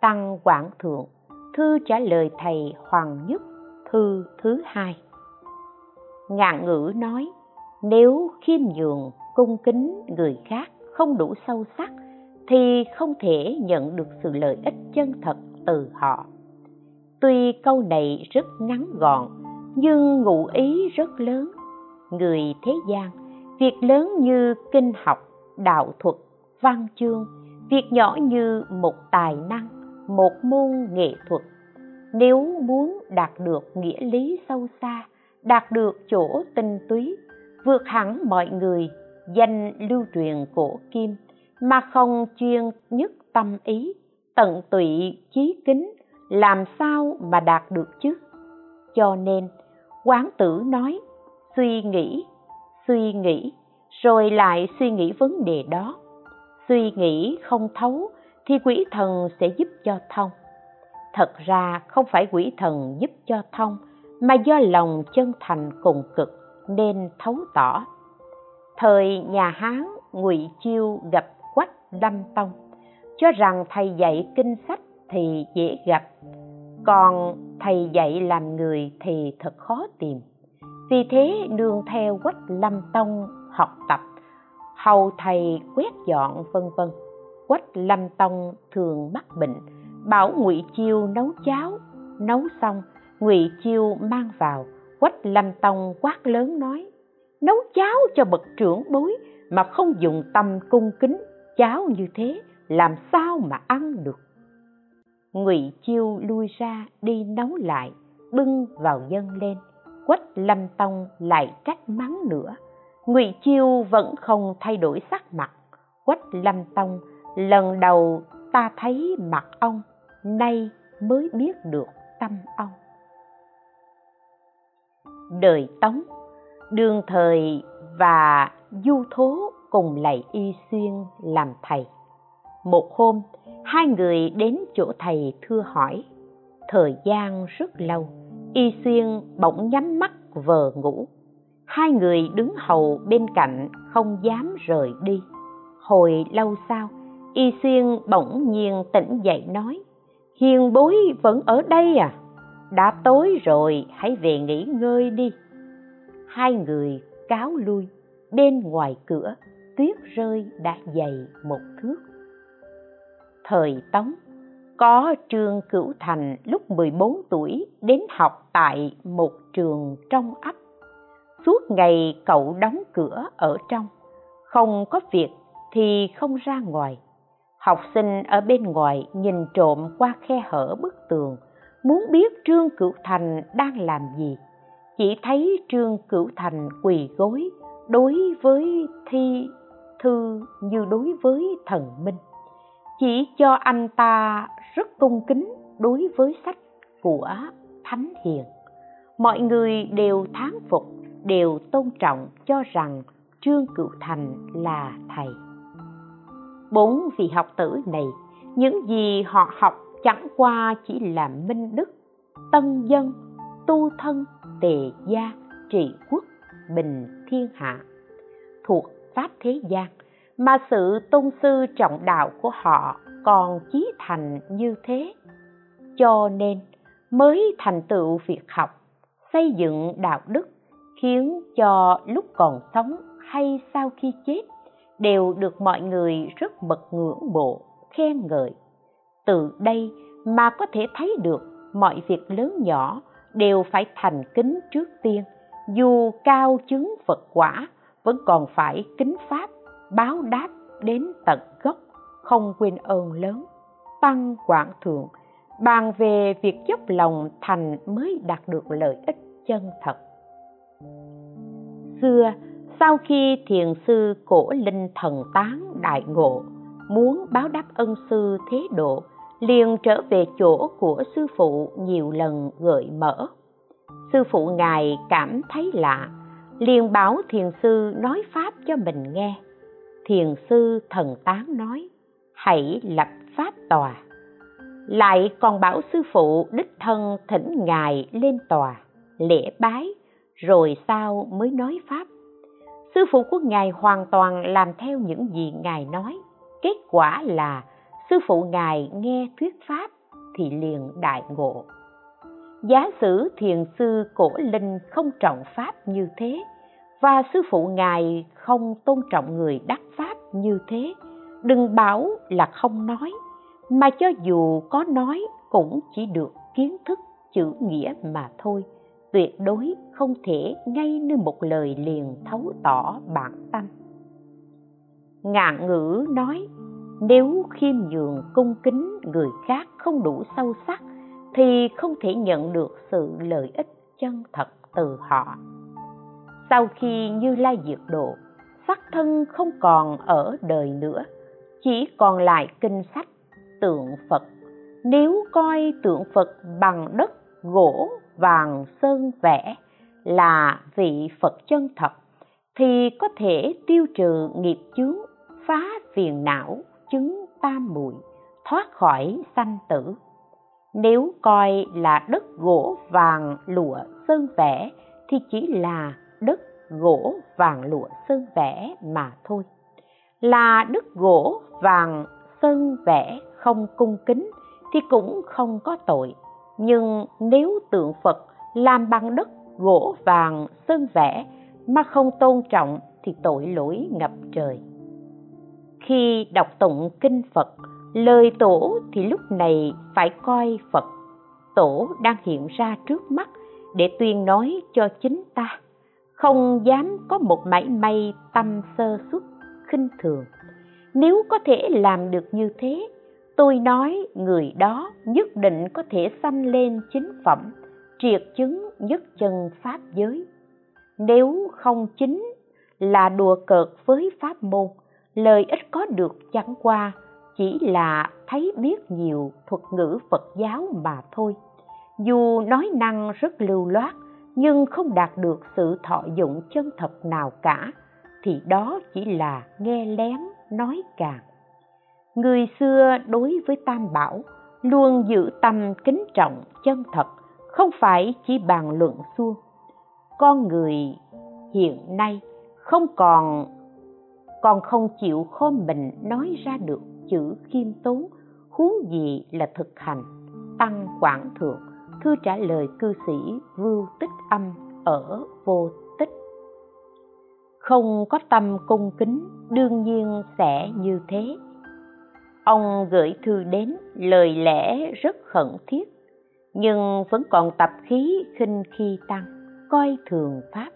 Tăng quảng thượng, thư trả lời thầy hoàng nhất, thư thứ hai. Ngạn ngữ nói, nếu khiêm nhường, cung kính người khác không đủ sâu sắc, thì không thể nhận được sự lợi ích chân thật từ họ. Tuy câu này rất ngắn gọn, nhưng ngụ ý rất lớn. Người thế gian, việc lớn như kinh học, đạo thuật văn chương, việc nhỏ như một tài năng, một môn nghệ thuật. Nếu muốn đạt được nghĩa lý sâu xa, đạt được chỗ tinh túy, vượt hẳn mọi người, danh lưu truyền cổ kim, mà không chuyên nhất tâm ý, tận tụy chí kính, làm sao mà đạt được chứ? Cho nên, quán tử nói, suy nghĩ suy nghĩ, rồi lại suy nghĩ vấn đề đó suy nghĩ không thấu thì quỷ thần sẽ giúp cho thông. Thật ra không phải quỷ thần giúp cho thông, mà do lòng chân thành cùng cực nên thấu tỏ. Thời nhà hán, ngụy chiêu gặp quách lâm tông, cho rằng thầy dạy kinh sách thì dễ gặp, còn thầy dạy làm người thì thật khó tìm. Vì thế nương theo quách lâm tông học tập hầu thầy quét dọn vân vân. Quách lâm tông thường mắc bệnh, bảo ngụy chiêu nấu cháo, nấu xong, ngụy chiêu mang vào. Quách lâm tông quát lớn nói, nấu cháo cho bậc trưởng bối mà không dùng tâm cung kính, cháo như thế làm sao mà ăn được? Ngụy chiêu lui ra đi nấu lại, bưng vào dâng lên. Quách lâm tông lại trách mắng nữa ngụy chiêu vẫn không thay đổi sắc mặt. Quách lâm tông lần đầu ta thấy mặt ông, nay mới biết được tâm ông. Đời tống, đương thời và du thố cùng lạy y xuyên làm thầy. Một hôm, hai người đến chỗ thầy thưa hỏi. Thời gian rất lâu, y xuyên bỗng nhắm mắt vờ ngủ hai người đứng hầu bên cạnh không dám rời đi. Hồi lâu sau, y xuyên bỗng nhiên tỉnh dậy nói, hiền bối vẫn ở đây à? Đã tối rồi, hãy về nghỉ ngơi đi. Hai người cáo lui, bên ngoài cửa, tuyết rơi đã dày một thước. Thời tống, có trương cửu thành lúc 14 tuổi đến học tại một trường trong ấp suốt ngày cậu đóng cửa ở trong. Không có việc thì không ra ngoài. Học sinh ở bên ngoài nhìn trộm qua khe hở bức tường, muốn biết trương cửu thành đang làm gì. Chỉ thấy trương cửu thành quỳ gối đối với thi thư như đối với thần minh. Chỉ cho anh ta rất cung kính đối với sách của thánh hiền. Mọi người đều thán phục đều tôn trọng cho rằng trương cửu thành là thầy. Bốn vị học tử này, những gì họ học chẳng qua chỉ là minh đức, tân dân, tu thân, tề gia, trị quốc, bình thiên hạ. Thuộc pháp thế gian, mà sự tôn sư trọng đạo của họ còn chí thành như thế. Cho nên mới thành tựu việc học, xây dựng đạo đức khiến cho lúc còn sống hay sau khi chết đều được mọi người rất bật ngưỡng mộ, khen ngợi. Từ đây mà có thể thấy được mọi việc lớn nhỏ đều phải thành kính trước tiên. Dù cao chứng phật quả, vẫn còn phải kính pháp báo đáp đến tận gốc, không quên ơn lớn. Tăng quảng thượng bàn về việc dốc lòng thành mới đạt được lợi ích chân thật xưa, sau khi thiền sư cổ linh thần tán đại ngộ muốn báo đáp ân sư thế độ, liền trở về chỗ của sư phụ nhiều lần gợi mở. Sư phụ ngài cảm thấy lạ, liền bảo thiền sư nói pháp cho mình nghe. Thiền sư thần tán nói, hãy lập pháp tòa. Lại còn bảo sư phụ đích thân thỉnh ngài lên tòa, lễ bái rồi sau mới nói pháp. Sư phụ của ngài hoàn toàn làm theo những gì ngài nói. Kết quả là sư phụ ngài nghe thuyết pháp thì liền đại ngộ. Giá sử thiền sư cổ linh không trọng pháp như thế và sư phụ ngài không tôn trọng người đắc pháp như thế, đừng bảo là không nói, mà cho dù có nói cũng chỉ được kiến thức chữ nghĩa mà thôi, tuyệt đối không thể ngay như một lời liền thấu tỏ bản tâm. Ngạn ngữ nói, nếu khiêm nhường cung kính người khác không đủ sâu sắc, thì không thể nhận được sự lợi ích chân thật từ họ. Sau khi như lai diệt độ, sắc thân không còn ở đời nữa, chỉ còn lại kinh sách, tượng phật. Nếu coi tượng phật bằng đất gỗ vàng sơn vẽ là vị phật chân thật, thì có thể tiêu trừ nghiệp chướng, phá phiền não, chứng tam muội, thoát khỏi sanh tử. Nếu coi là đất gỗ vàng lụa sơn vẽ, thì chỉ là đất gỗ vàng lụa sơn vẽ mà thôi. Là đất gỗ vàng sơn vẽ không cung kính thì cũng không có tội. Nhưng nếu tượng phật làm bằng đất gỗ vàng, sơn vẽ, mà không tôn trọng thì tội lỗi ngập trời. Khi đọc tụng kinh phật, lời tổ thì lúc này phải coi phật. Tổ đang hiện ra trước mắt để tuyên nói cho chính ta. Không dám có một mảy may tâm sơ xuất khinh thường. Nếu có thể làm được như thế, tôi nói người đó nhất định có thể sanh lên chính phẩm triệt chứng nhất chân pháp giới. Nếu không chính là đùa cợt với pháp môn lợi ích có được chẳng qua chỉ là thấy biết nhiều thuật ngữ phật giáo mà thôi. Dù nói năng rất lưu loát, nhưng không đạt được sự thọ dụng chân thật nào cả, thì đó chỉ là nghe lén, nói càng. Người xưa đối với tam bảo luôn giữ tâm kính trọng chân thật không phải chỉ bàn luận suông con người hiện nay không còn còn không chịu khôn mình nói ra được chữ khiêm tốn, huống gì là thực hành. Tăng quảng thượng, thư trả lời cư sĩ vưu tích âm ở vô tích. Không có tâm cung kính, đương nhiên sẽ như thế. Ông gửi thư đến, lời lẽ rất khẩn thiết nhưng vẫn còn tập khí khinh khi tăng, coi thường pháp.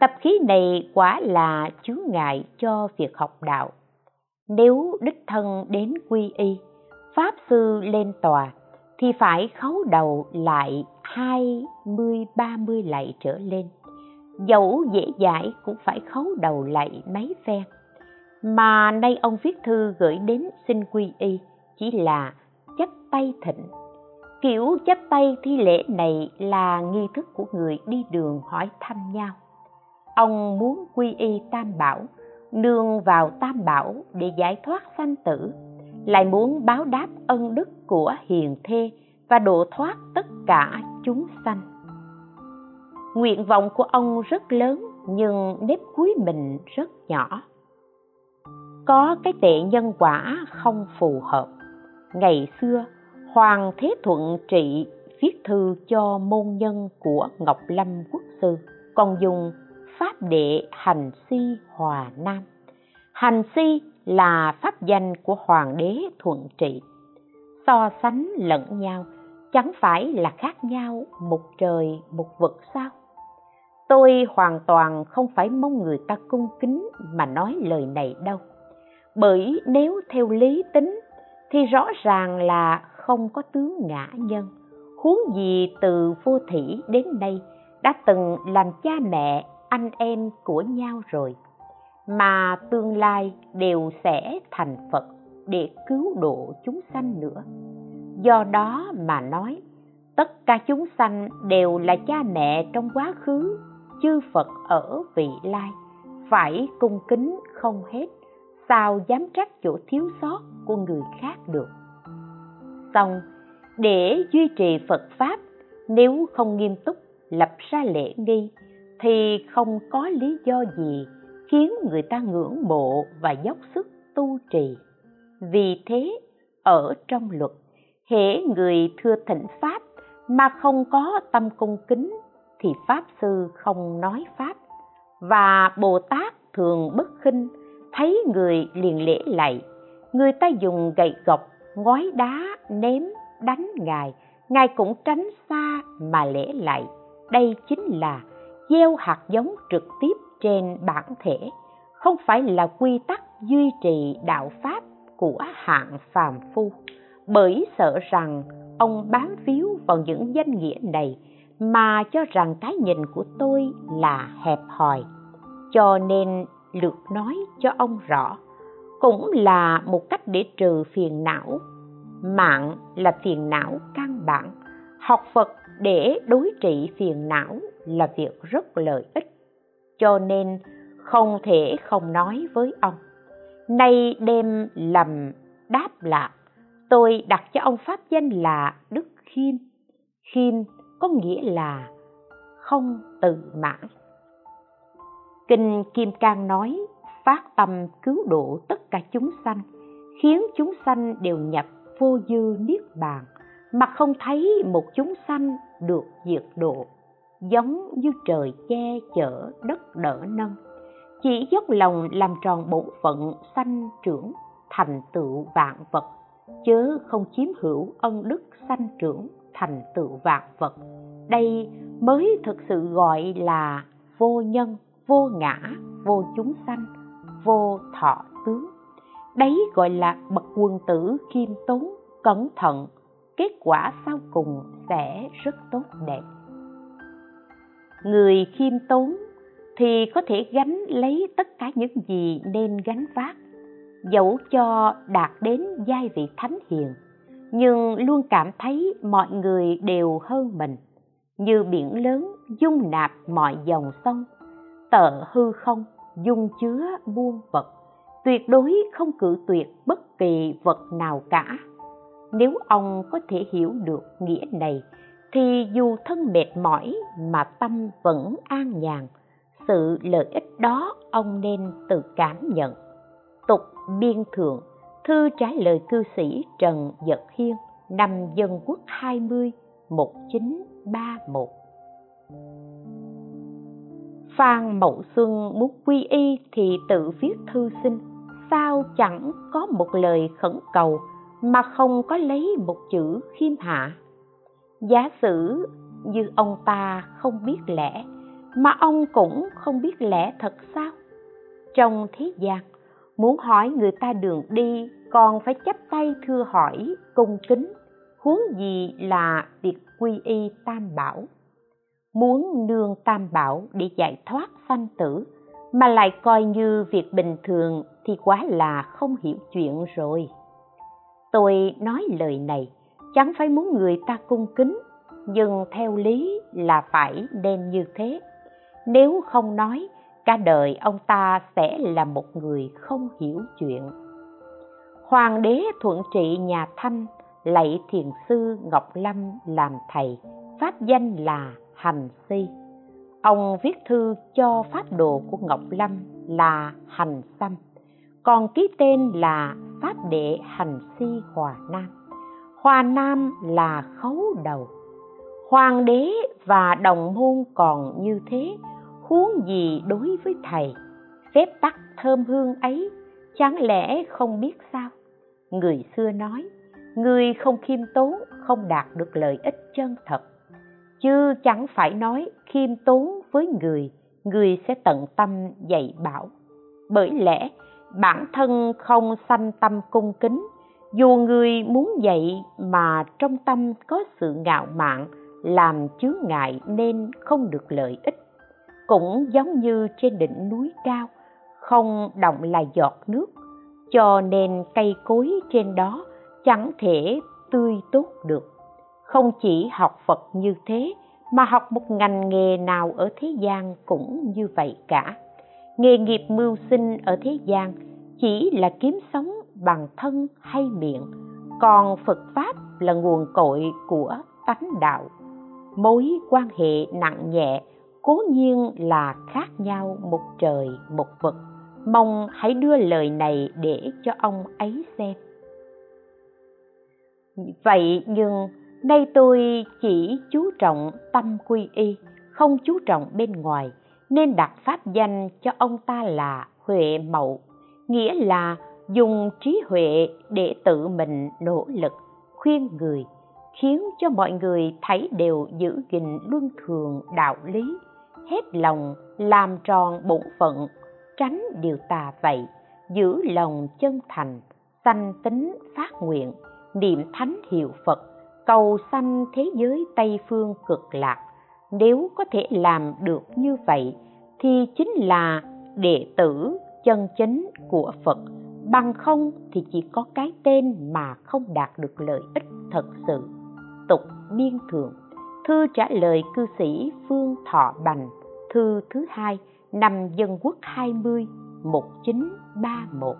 Tập khí này quả là chướng ngại cho việc học đạo. Nếu đích thân đến quy y, pháp sư lên tòa, thì phải khấu đầu lại hai mươi, ba mươi lạy trở lên. Dẫu dễ dãi cũng phải khấu đầu lại mấy phen mà nay ông viết thư gửi đến xin quy y chỉ là chấp tay thịnh kiểu chấp tay thi lễ này là nghi thức của người đi đường hỏi thăm nhau. Ông muốn quy y tam bảo, nương vào tam bảo để giải thoát sanh tử, lại muốn báo đáp ân đức của hiền thê và độ thoát tất cả chúng sanh. Nguyện vọng của ông rất lớn, nhưng nếp cuối mình rất nhỏ. Có cái tệ nhân quả không phù hợp. Ngày xưa hoàng thế thuận trị viết thư cho môn nhân của ngọc lâm quốc sư, còn dùng pháp đệ hành si hòa nam. Hành si là pháp danh của hoàng đế thuận trị. So sánh lẫn nhau, chẳng phải là khác nhau một trời một vực sao? Tôi hoàn toàn không phải mong người ta cung kính mà nói lời này đâu. Bởi nếu theo lý tính, thì rõ ràng là không có tướng ngã nhân. Huống gì từ vô thủy đến đây đã từng làm cha mẹ, anh em của nhau rồi. Mà tương lai đều sẽ thành phật để cứu độ chúng sanh nữa. Do đó mà nói, tất cả chúng sanh đều là cha mẹ trong quá khứ, chư phật ở vị lai. Phải cung kính không hết, sao dám trách chỗ thiếu sót của người khác được? Xong để duy trì phật pháp, nếu không nghiêm túc, lập ra lễ nghi, thì không có lý do gì khiến người ta ngưỡng mộ và dốc sức tu trì. Vì thế, ở trong luật, hễ người thưa thỉnh pháp mà không có tâm cung kính, thì pháp sư không nói pháp. Và bồ tát thường bất khinh, thấy người liền lễ lạy người ta dùng gậy gộc ngói đá ném đánh ngài ngài cũng tránh xa mà lễ lại. Đây chính là gieo hạt giống trực tiếp trên bản thể, không phải là quy tắc duy trì đạo pháp của hạng phàm phu. Bởi sợ rằng ông bám víu vào những danh nghĩa này mà cho rằng cái nhìn của tôi là hẹp hòi, cho nên lượt nói cho ông rõ cũng là một cách để trừ phiền não. Mạng là phiền não căn bản. Học phật để đối trị phiền não là việc rất lợi ích. Cho nên không thể không nói với ông, nay đêm lầm đáp lạc, tôi đặt cho ông pháp danh là đức khiêm. Khiêm có nghĩa là không tự mãn. Kinh kim cang nói, phát tâm cứu độ tất cả chúng sanh, khiến chúng sanh đều nhập vô dư niết bàn, mà không thấy một chúng sanh được diệt độ, giống như trời che chở đất đỡ nâng. Chỉ dốc lòng làm tròn bổn phận sanh trưởng thành tựu vạn vật chớ không chiếm hữu ân đức sanh trưởng thành tựu vạn vật. Đây mới thực sự gọi là vô nhân, vô ngã, vô chúng sanh, vô thọ tướng đấy gọi là bậc quân tử khiêm tốn, cẩn thận. Kết quả sau cùng sẽ rất tốt đẹp. Người khiêm tốn thì có thể gánh lấy tất cả những gì nên gánh vác. Dẫu cho đạt đến giai vị thánh hiền, nhưng luôn cảm thấy mọi người đều hơn mình. Như biển lớn dung nạp mọi dòng sông, tợ hư không dung chứa muôn vật tuyệt đối không cự tuyệt bất kỳ vật nào cả. Nếu ông có thể hiểu được nghĩa này, thì dù thân mệt mỏi mà tâm vẫn an nhàn, sự lợi ích đó ông nên tự cảm nhận. Tục biên thượng, thư trả lời cư sĩ Trần dật Hiên, năm Dân Quốc 20 1931 Phan Mậu Xuân muốn quy y thì tự viết thư xin sao chẳng có một lời khẩn cầu mà không có lấy một chữ khiêm hạ? Giả sử như ông ta không biết lẽ, mà ông cũng không biết lẽ thật sao? Trong thế gian, muốn hỏi người ta đường đi còn phải chấp tay thưa hỏi, cung kính. Huống gì là việc quy y tam bảo? Muốn nương tam bảo để giải thoát sanh tử mà lại coi như việc bình thường thì quá là không hiểu chuyện rồi. Tôi nói lời này, chẳng phải muốn người ta cung kính, nhưng theo lý là phải nên như thế. Nếu không nói, cả đời ông ta sẽ là một người không hiểu chuyện. Hoàng đế thuận trị nhà thanh, lạy thiền sư ngọc lâm làm thầy, pháp danh là hành si ông viết thư cho pháp đồ của ngọc lâm là hành xăm. Còn ký tên là pháp đệ hành si hòa nam. Hòa nam là khấu đầu. Hoàng đế và đồng môn còn như thế, huống gì đối với thầy. Phép tắc thơm hương ấy, chẳng lẽ không biết sao? Người xưa nói, người không khiêm tốn, không đạt được lợi ích chân thật chứ chẳng phải nói khiêm tốn với người người sẽ tận tâm dạy bảo. Bởi lẽ, bản thân không sanh tâm cung kính, dù người muốn dạy mà trong tâm có sự ngạo mạn, làm chướng ngại nên không được lợi ích. Cũng giống như trên đỉnh núi cao, không động là giọt nước, cho nên cây cối trên đó chẳng thể tươi tốt được không chỉ học phật như thế, mà học một ngành nghề nào ở thế gian cũng như vậy cả. Nghề nghiệp mưu sinh ở thế gian chỉ là kiếm sống bằng thân hay miệng, còn phật pháp là nguồn cội của tánh đạo. Mối quan hệ nặng nhẹ, cố nhiên là khác nhau một trời một vực. Mong hãy đưa lời này để cho ông ấy xem. Vậy nhưng nay tôi chỉ chú trọng tâm quy y, không chú trọng bên ngoài, nên đặt pháp danh cho ông ta là huệ mậu, nghĩa là dùng trí huệ để tự mình nỗ lực, khuyên người, khiến cho mọi người thấy đều giữ gìn luân thường đạo lý, hết lòng làm tròn bổn phận, tránh điều tà vậy, giữ lòng chân thành, sanh tính phát nguyện, niệm thánh hiệu phật cầu sanh thế giới tây phương cực lạc. Nếu có thể làm được như vậy, thì chính là đệ tử chân chính của phật. Bằng không thì chỉ có cái tên mà không đạt được lợi ích thật sự. Tục biên thường thư trả lời cư sĩ phương thọ bành, thư thứ hai, năm dân quốc 20 1931